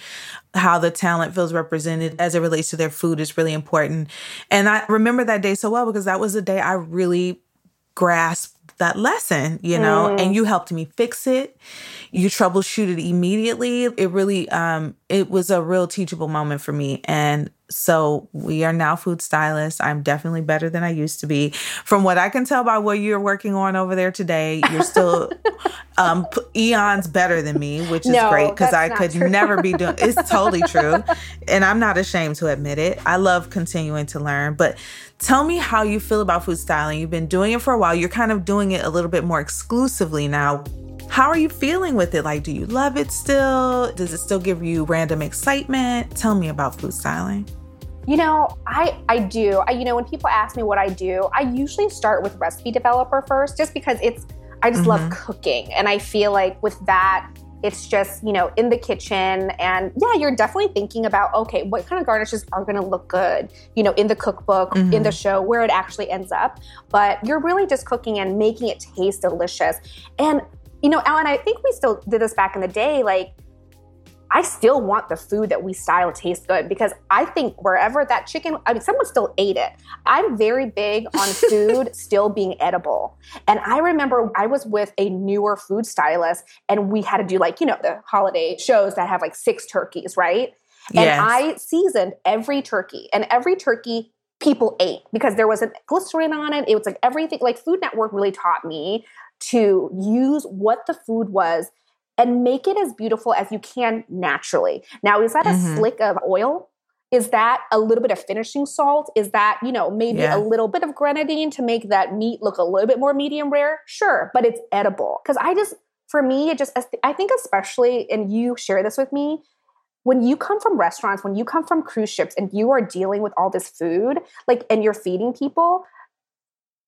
How the talent feels represented as it relates to their food is really important. And i remember that day so well because that was the day i really grasped that lesson, you know, and mm. you helped me fix it. You troubleshooted immediately. It really um it was a real teachable moment for me and so we are now food stylists. I'm definitely better than I used to be. From what I can tell by what you're working on over there today, you're still um eons better than me, which is No, great because I could true. never be doing it's totally true. And I'm not ashamed to admit it. I love continuing to learn, but Tell me how you feel about food styling. You've been doing it for a while. You're kind of doing it a little bit more exclusively now. How are you feeling with it? Like, do you love it still? Does it still give you random excitement? Tell me about food styling. You know, I I do. I you know when people ask me what I do, I usually start with recipe developer first, just because it's I just love mm-hmm. cooking, and I feel like with that. It's just, you know, in the kitchen. And yeah, you're definitely thinking about, okay, what kind of garnishes are going to look good, you know, in the cookbook, in the mm-hmm. show, where it actually ends up. But you're really just cooking and making it taste delicious. And, you know, Ellen, I think we still did this back in the day. Like, I still want the food that we style to taste good because I think wherever that chicken, I mean, someone still ate it. I'm very big on food still being edible. And I remember I was with a newer food stylist and we had to do like, you know, the holiday shows that have like six turkeys, right? And Yes. I seasoned every turkey and every turkey people ate because there wasn't glycerin on it. It was like everything, like Food Network really taught me to use what the food was and make it as beautiful as you can naturally. Now, is that Mhm. a slick of oil? Is that a little bit of finishing salt? Is that, you know, maybe Yeah. a little bit of grenadine to make that meat look a little bit more medium rare? Sure, but it's edible. Because I just, for me, it just, I think especially, and you share this with me, when you come from restaurants, when you come from cruise ships and you are dealing with all this food, like, and you're feeding people,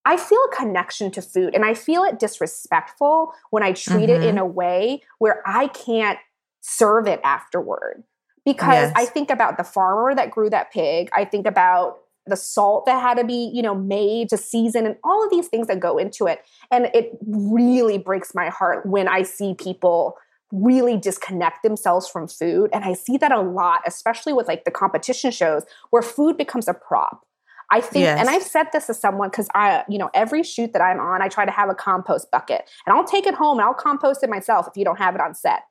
I feel a connection to food and I feel it disrespectful when I treat it in Mhm. a way where I can't serve it afterward. Because Yes. I think about the farmer that grew that pig, I think about the salt that had to be, you know, made to season and all of these things that go into it. And it really breaks my heart when I see people really disconnect themselves from food and I see that a lot especially with like the competition shows where food becomes a prop. I think, Yes. and I've said this to someone because I, you know, every shoot that I'm on, I try to have a compost bucket and I'll take it home and I'll compost it myself if you don't have it on set.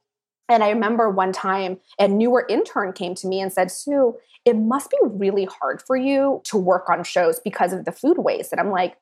And I remember one time a newer intern came to me and said, Sue, it must be really hard for you to work on shows because of the food waste. And I'm like,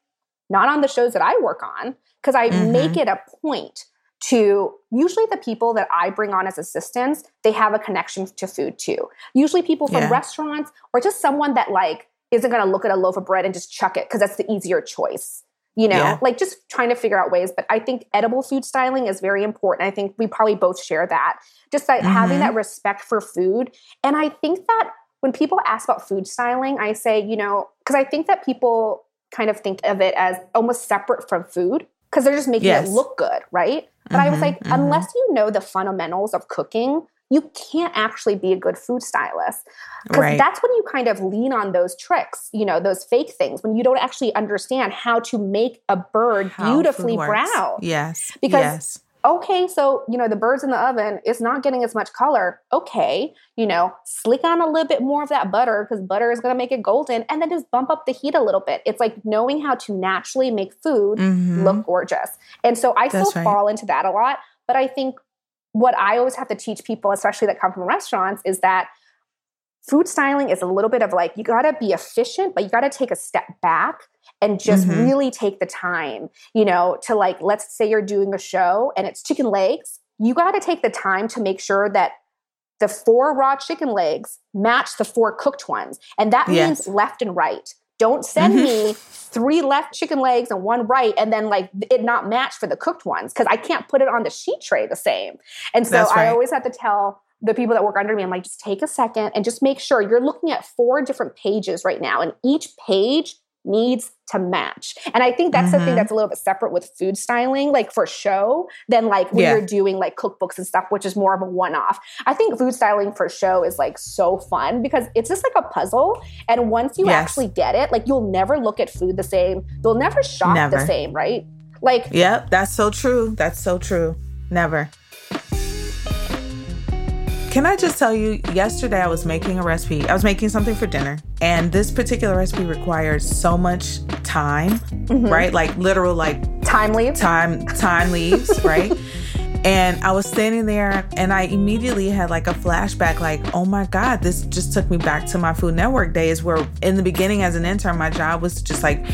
not on the shows that I work on, because I Mhm. make it a point to usually the people that I bring on as assistants, they have a connection to food too. Usually people from Yeah. restaurants or just someone that like isn't going to look at a loaf of bread and just chuck it because that's the easier choice. You know, Yeah. like just trying to figure out ways. But I think edible food styling is very important. I think we probably both share that. Just that having Mhm. that respect for food. And I think that when people ask about food styling, I say, you know, because I think that people kind of think of it as almost separate from food because they're just making Yes. it look good, right? But I was Mhm, like, mhm. unless you know the fundamentals of cooking, you can't actually be a good food stylist. Because Right. that's when you kind of lean on those tricks, you know, those fake things, when you don't actually understand how to make a bird How beautifully brown. Yes. Because- yes. Okay, so, you know, the bird's in the oven, it's not getting as much color. Okay, you know, slick on a little bit more of that butter because butter is going to make it golden and then just bump up the heat a little bit. It's like knowing how to naturally make food Mhm. look gorgeous. And so I That's still right. fall into that a lot. But I think what I always have to teach people, especially that come from restaurants, is that food styling is a little bit of like you got to be efficient, but you got to take a step back and just Mhm. really take the time, you know, to like, let's say you're doing a show and it's chicken legs. You got to take the time to make sure that the four raw chicken legs match the four cooked ones. And that Yes. means left and right don't send mm-hmm. me three left chicken legs and one right and then like it not match for the cooked ones because I can't put it on the sheet tray the same. And so right. I always have to tell the people that work under me, I'm like, just take a second and just make sure you're looking at four different pages right now. And each page needs to match. And I think that's mm-hmm. the thing mm-hmm. that's a little bit separate with food styling, like for show, than like when yeah. you're doing like cookbooks and stuff, which is more of a one off. I think food styling for show is like so fun because it's just like a puzzle. And once you yes. actually get it, like you'll never look at food the same, you'll never shop never. the same, right? Like, yep, that's so true. That's so true. Never. Can I just tell you, yesterday I was making a recipe. I was making something for dinner, and this particular recipe requires so much time, mm-hmm. right? Like literal, like thyme leaves, thyme thyme leaves, right? And I was standing there and I immediately had like a flashback like, oh my God, this just took me back to my Food Network days where in the beginning as an intern, my job was to just like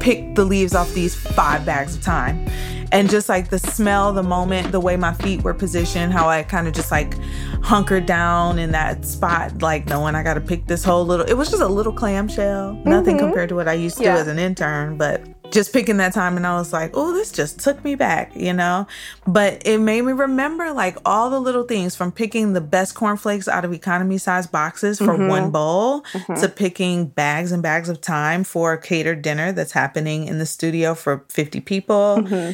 pick the leaves off these five bags of thyme and just like the smell, the moment, the way my feet were positioned, how I kind of just like hunkered down in that spot, like knowing I got to pick this whole little. It was just a little clamshell, mm-hmm. nothing compared to what I used to yeah. do as an intern, but just picking that thyme and I was like, oh, this just took me back, you know? But it made me remember like all the little things from picking the best cornflakes out of economy size boxes for mm-hmm. one bowl mm-hmm. to picking bags and bags of thyme for a catered dinner that's happening in the studio for 50 people. Mm-hmm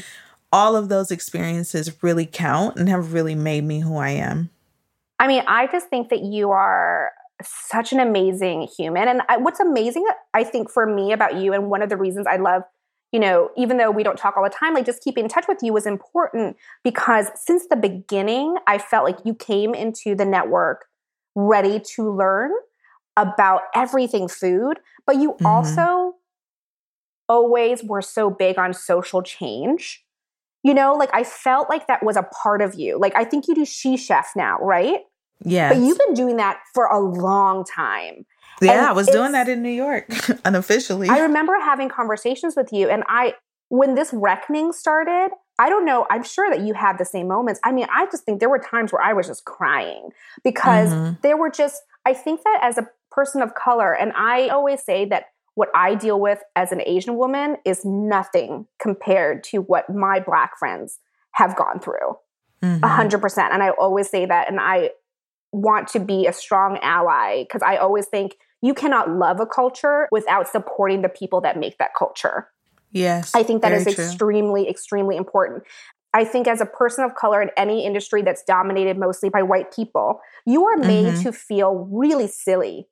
all of those experiences really count and have really made me who I am. I mean, I just think that you are such an amazing human. And I, what's amazing, I think, for me about you, and one of the reasons I love, you know, even though we don't talk all the time, like just keeping in touch with you was important because since the beginning, I felt like you came into the network ready to learn about everything food, but you mm-hmm. also always were so big on social change you know, like I felt like that was a part of you. Like I think you do She Chef now, right? Yeah. But you've been doing that for a long time. Yeah, and I was doing that in New York unofficially. I remember having conversations with you and I when this reckoning started, I don't know, I'm sure that you had the same moments. I mean, I just think there were times where I was just crying because mm-hmm. there were just I think that as a person of color and I always say that what I deal with as an Asian woman is nothing compared to what my Black friends have gone through. A mm-hmm. hundred percent. And I always say that. And I want to be a strong ally because I always think you cannot love a culture without supporting the people that make that culture. Yes. I think that is true. extremely, extremely important. I think as a person of color in any industry that's dominated mostly by white people, you are made mm-hmm. to feel really silly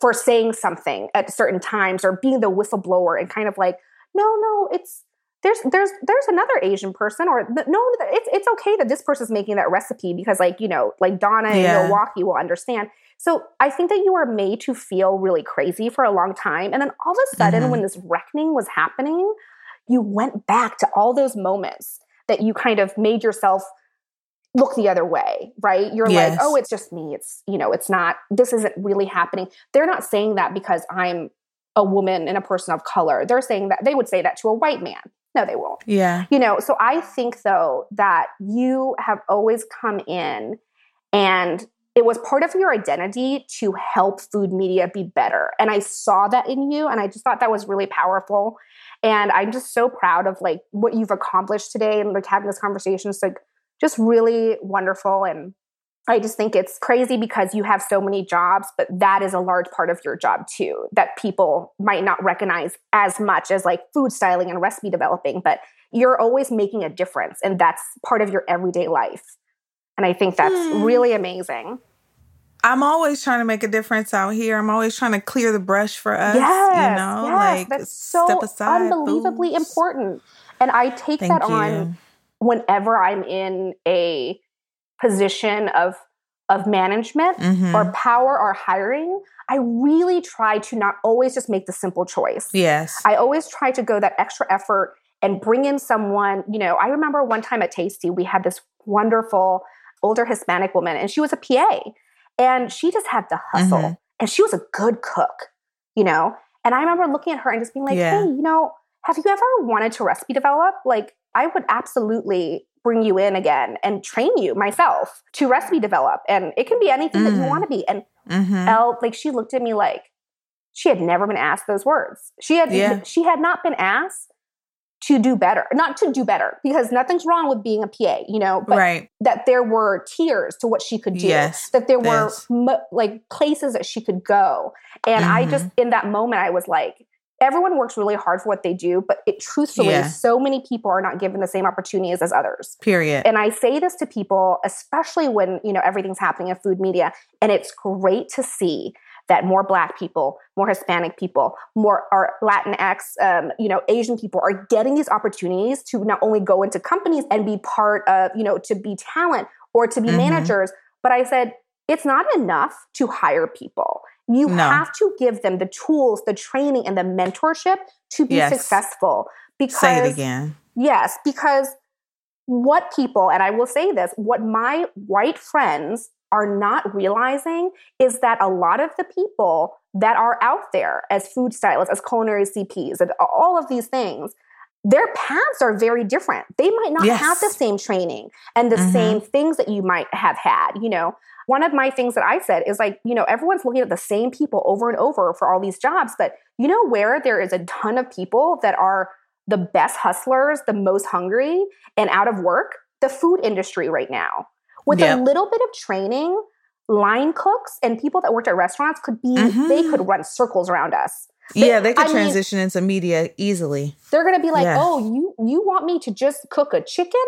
for saying something at certain times or being the whistleblower and kind of like, no, no, it's there's there's there's another Asian person or no, it's it's okay that this person's making that recipe because like you know like Donna in Milwaukee will understand. So I think that you were made to feel really crazy for a long time, and then all of a sudden, mm-hmm. when this reckoning was happening, you went back to all those moments that you kind of made yourself look the other way, right? You're yes. like, oh, it's just me. It's, you know, it's not, this isn't really happening. They're not saying that because I'm a woman and a person of color. They're saying that they would say that to a white man. No, they won't. Yeah. You know, so I think though that you have always come in and it was part of your identity to help food media be better. And I saw that in you and I just thought that was really powerful. And I'm just so proud of like what you've accomplished today and like having this conversation. It's like just really wonderful. And I just think it's crazy because you have so many jobs, but that is a large part of your job too, that people might not recognize as much as like food styling and recipe developing, but you're always making a difference. And that's part of your everyday life. And I think that's hmm. really amazing. I'm always trying to make a difference out here. I'm always trying to clear the brush for us. Yes, you know, yes, like that's so unbelievably foods. important. And I take Thank that you. on whenever I'm in a position of of management mm-hmm. or power or hiring, I really try to not always just make the simple choice. Yes. I always try to go that extra effort and bring in someone, you know, I remember one time at Tasty, we had this wonderful older Hispanic woman and she was a PA and she just had the hustle mm-hmm. and she was a good cook, you know? And I remember looking at her and just being like, yeah. hey, you know, have you ever wanted to recipe develop? Like, I would absolutely bring you in again and train you myself to recipe develop. And it can be anything mm. that you mm. want to be. And mm-hmm. Elle, like, she looked at me like, she had never been asked those words. She had Yeah. she had not been asked to do better, not to do better, because nothing's wrong with being a PA, you know, but right. that there were tiers to what she could do, Yes, that there were mo- like places that she could go. And I Mm-hmm. just, in that moment, I was like, everyone works really hard for what they do, but it truthfully, Yeah. so many people are not given the same opportunities as others. Period. And I say this to people, especially when, you know, everything's happening in food media. And it's great to see that more black people, more Hispanic people, more or Latinx, um, you know, Asian people are getting these opportunities to not only go into companies and be part of, you know, to be talent or to be Mhm. managers. But I said, it's not enough to hire people. You No. have to give them the tools, the training, and the mentorship to be Yes. successful. Because Say it again. Yes, because what people, and I will say this, what my white friends are not realizing is that a lot of the people that are out there as food stylists, as culinary CPs, and all of these things, their paths are very different. They might not Yes. have the same training and the Mhm. same things that you might have had. You know, one of my things that I said is like, you know, everyone's looking at the same people over and over for all these jobs, but you know where there is a ton of people that are the best hustlers, the most hungry, and out of work? The food industry right now. With Yep. a little bit of training, line cooks and people that worked at restaurants could be, Mhm. they could run circles around us. Yeah, they could I mean- transition into media easily. They're gonna be like, Yeah. oh, you you want me to just cook a chicken?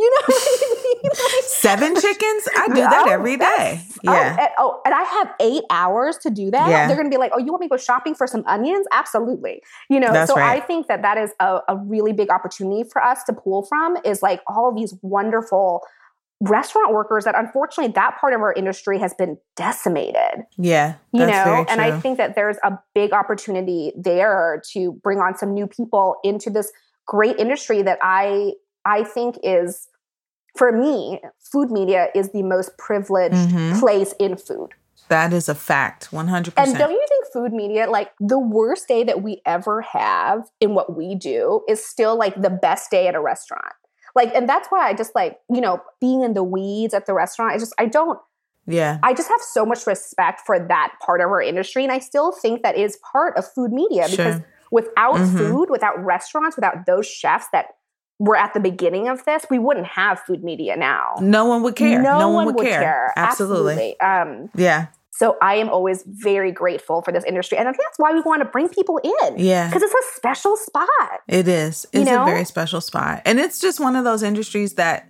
You know what I mean? Like- Seven chickens? I do that Oh, every day. oh, Yeah. and, oh, and I have eight hours to do that. Yeah. They're going to be like, "Oh, you want me to go shopping for some onions?" Absolutely. You know, That's so right. I think that that is a, a really big opportunity for us to pull from. Is like all these wonderful restaurant workers that unfortunately that part of our industry has been decimated Yeah. you know and i think that there's a big opportunity there to bring on some new people into this great industry that i i think is for me food media is the most privileged Mhm. place in food that is a fact. 100%. and don't you think food media like the worst day that we ever have in what we do is still like the best day at a restaurant like and that's why i just like you know being in the weeds at the restaurant i just i don't yeah. I just have so much respect for that part of our industry. And I still think that is part of food media because Sure. without Mhm. food, without restaurants, without those chefs that were at the beginning of this, we wouldn't have food media now. No one would care. No, one, would, care. Absolutely. Um, Yeah. so I am always very grateful for this industry. And I think that's why we want to bring people in. Yeah. Because it's a special spot. It is. You It's know? a very special spot. And it's just one of those industries that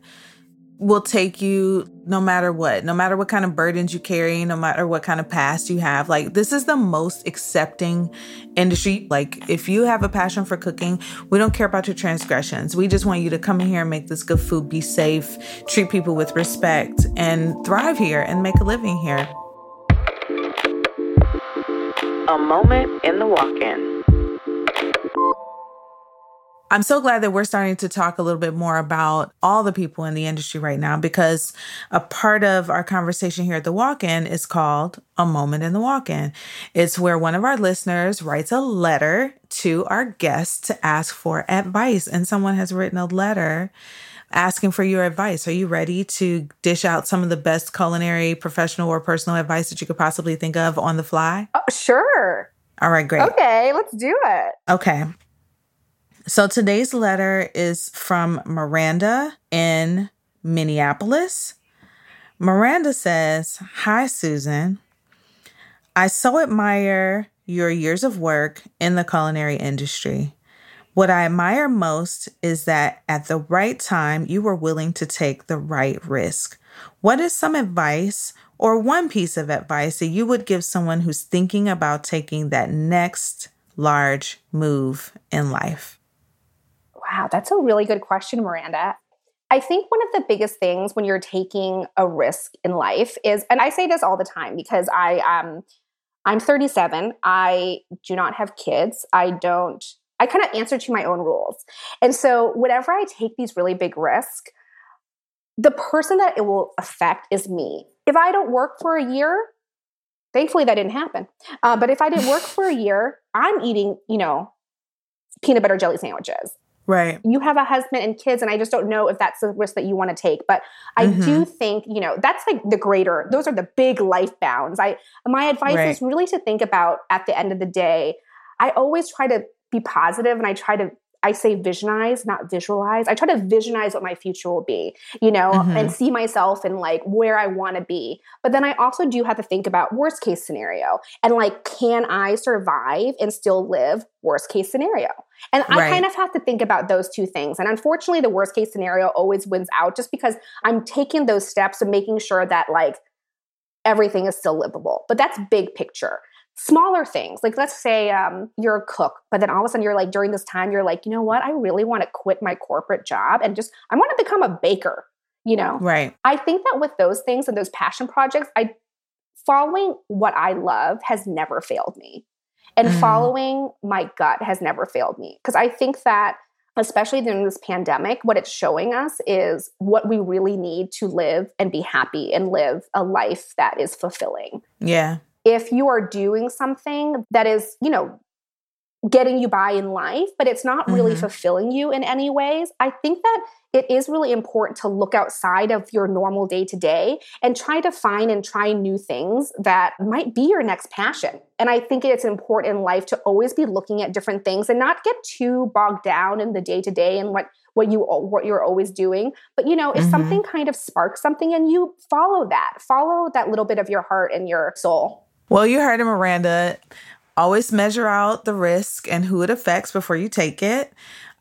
will take you no matter what, no matter what kind of burdens you carry, no matter what kind of past you have. Like, this is the most accepting industry. Like, if you have a passion for cooking, we don't care about your transgressions. We just want you to come in here and make this good food, be safe, treat people with respect, and thrive here and make a living here. A moment in the walk in. I'm so glad that we're starting to talk a little bit more about all the people in the industry right now because a part of our conversation here at the walk in is called A Moment in the Walk In. It's where one of our listeners writes a letter to our guest to ask for advice. And someone has written a letter asking for your advice. Are you ready to dish out some of the best culinary, professional, or personal advice that you could possibly think of on the fly? Oh, sure. All right, great. Okay, let's do it. Okay. So today's letter is from Miranda in Minneapolis. Miranda says, Hi, Susan. I so admire your years of work in the culinary industry. What I admire most is that at the right time, you were willing to take the right risk. What is some advice or one piece of advice that you would give someone who's thinking about taking that next large move in life? Wow, that's a really good question, Miranda. I think one of the biggest things when you're taking a risk in life is, and I say this all the time because I um I'm 37. I do not have kids. I don't. I kind of answer to my own rules, and so whenever I take these really big risks, the person that it will affect is me. If I don't work for a year, thankfully that didn't happen. Uh, but if I didn't work for a year, I'm eating, you know, peanut butter jelly sandwiches. Right. You have a husband and kids, and I just don't know if that's the risk that you want to take. But I Mhm. do think, you know, that's like the greater, those are the big life bounds. I my advice Right. is really to think about at the end of the day, I always try to be positive and I try to I say visionize, not visualize. I try to visionize what my future will be, you know, Mhm. and see myself and like where I want to be. But then I also do have to think about worst case scenario and like, can I survive and still live worst case scenario? And I Right. kind of have to think about those two things. And unfortunately, the worst case scenario always wins out just because I'm taking those steps of making sure that like everything is still livable. But that's big picture. Smaller things, like let's say um, you're a cook, but then all of a sudden you're like, during this time, you're like, you know what? I really want to quit my corporate job and just, I want to become a baker, you know? Right. I think that with those things and those passion projects, I following what I love has never failed me. And Mm. following my gut has never failed me. Because I think that, especially during this pandemic, what it's showing us is what we really need to live and be happy and live a life that is fulfilling. Yeah. If you are doing something that is, you know, getting you by in life, but it's not really Mhm. fulfilling you in any ways, I think that it is really important to look outside of your normal day to day and try to find and try new things that might be your next passion. And I think it's important in life to always be looking at different things and not get too bogged down in the day to day and what what you what you're always doing. But you know, if Mhm. something kind of sparks something and you follow that, follow that little bit of your heart and your soul. Well, you heard it, Miranda. Always measure out the risk and who it affects before you take it.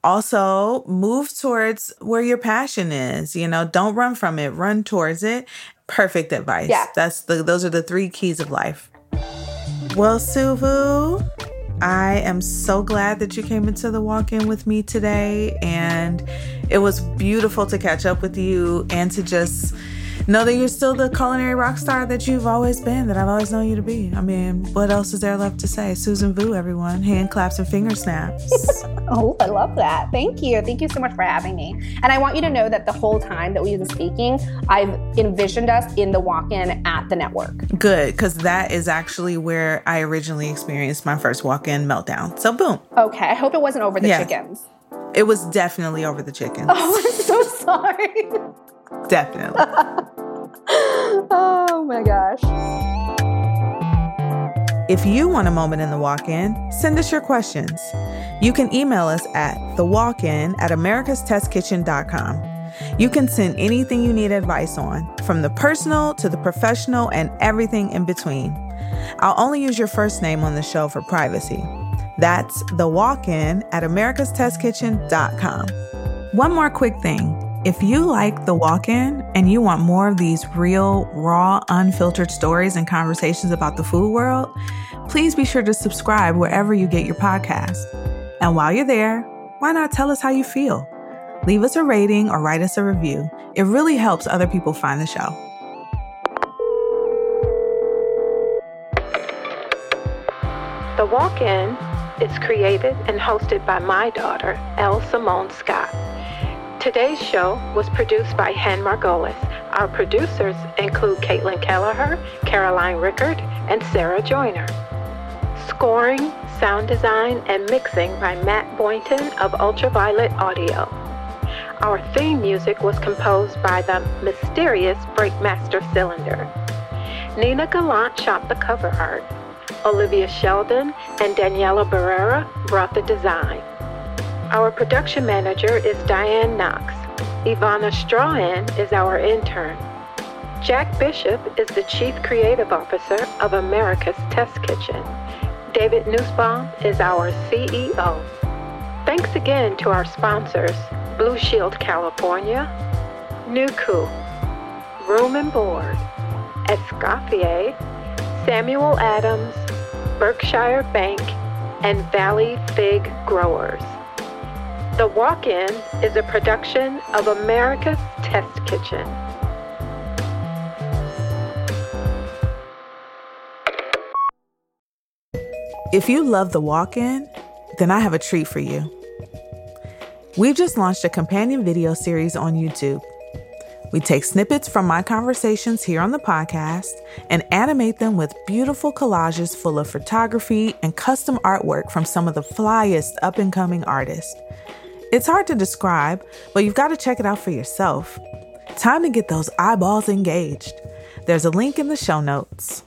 Also, move towards where your passion is. You know, don't run from it, run towards it. Perfect advice. Yeah. That's the those are the three keys of life. Well, Sue Vu, I am so glad that you came into the walk-in with me today and it was beautiful to catch up with you and to just know that you're still the culinary rock star that you've always been, that I've always known you to be. I mean, what else is there left to say? Susan Vu, everyone. Hand claps and finger snaps. Oh, I love that. Thank you. Thank you so much for having me. And I want you to know that the whole time that we've been speaking, I've envisioned us in the walk in at the network. Good, because that is actually where I originally experienced my first walk in meltdown. So, boom. Okay. I hope it wasn't over the Yeah. chickens. It was definitely over the chickens. Oh, I'm so sorry. Definitely. oh my gosh. If you want a moment in the walk in, send us your questions. You can email us at thewalkin at americastestkitchen.com. You can send anything you need advice on, from the personal to the professional and everything in between. I'll only use your first name on the show for privacy. That's the walk-in at americastestkitchen.com. One more quick thing. If you like the walk-in and you want more of these real, raw, unfiltered stories and conversations about the food world, please be sure to subscribe wherever you get your podcast. And while you're there, why not tell us how you feel? Leave us a rating or write us a review. It really helps other people find the show. The Walk In is created and hosted by my daughter, Elle Simone Scott. Today's show was produced by Hen Margolis. Our producers include Caitlin Kelleher, Caroline Rickard, and Sarah Joyner. Scoring, sound design, and mixing by Matt Boynton of Ultraviolet Audio. Our theme music was composed by the mysterious Breakmaster Cylinder. Nina Gallant shot the cover art. Olivia Sheldon and Daniela Barrera brought the design. Our production manager is Diane Knox. Ivana Strahan is our intern. Jack Bishop is the Chief Creative Officer of America's Test Kitchen. David Nussbaum is our CEO. Thanks again to our sponsors, Blue Shield California, Nuku, Room and Board, Escoffier, Samuel Adams, Berkshire Bank, and Valley Fig Growers. The Walk In is a production of America's Test Kitchen. If you love the walk in, then I have a treat for you. We've just launched a companion video series on YouTube. We take snippets from my conversations here on the podcast and animate them with beautiful collages full of photography and custom artwork from some of the flyest up and coming artists. It's hard to describe, but you've got to check it out for yourself. Time to get those eyeballs engaged. There's a link in the show notes.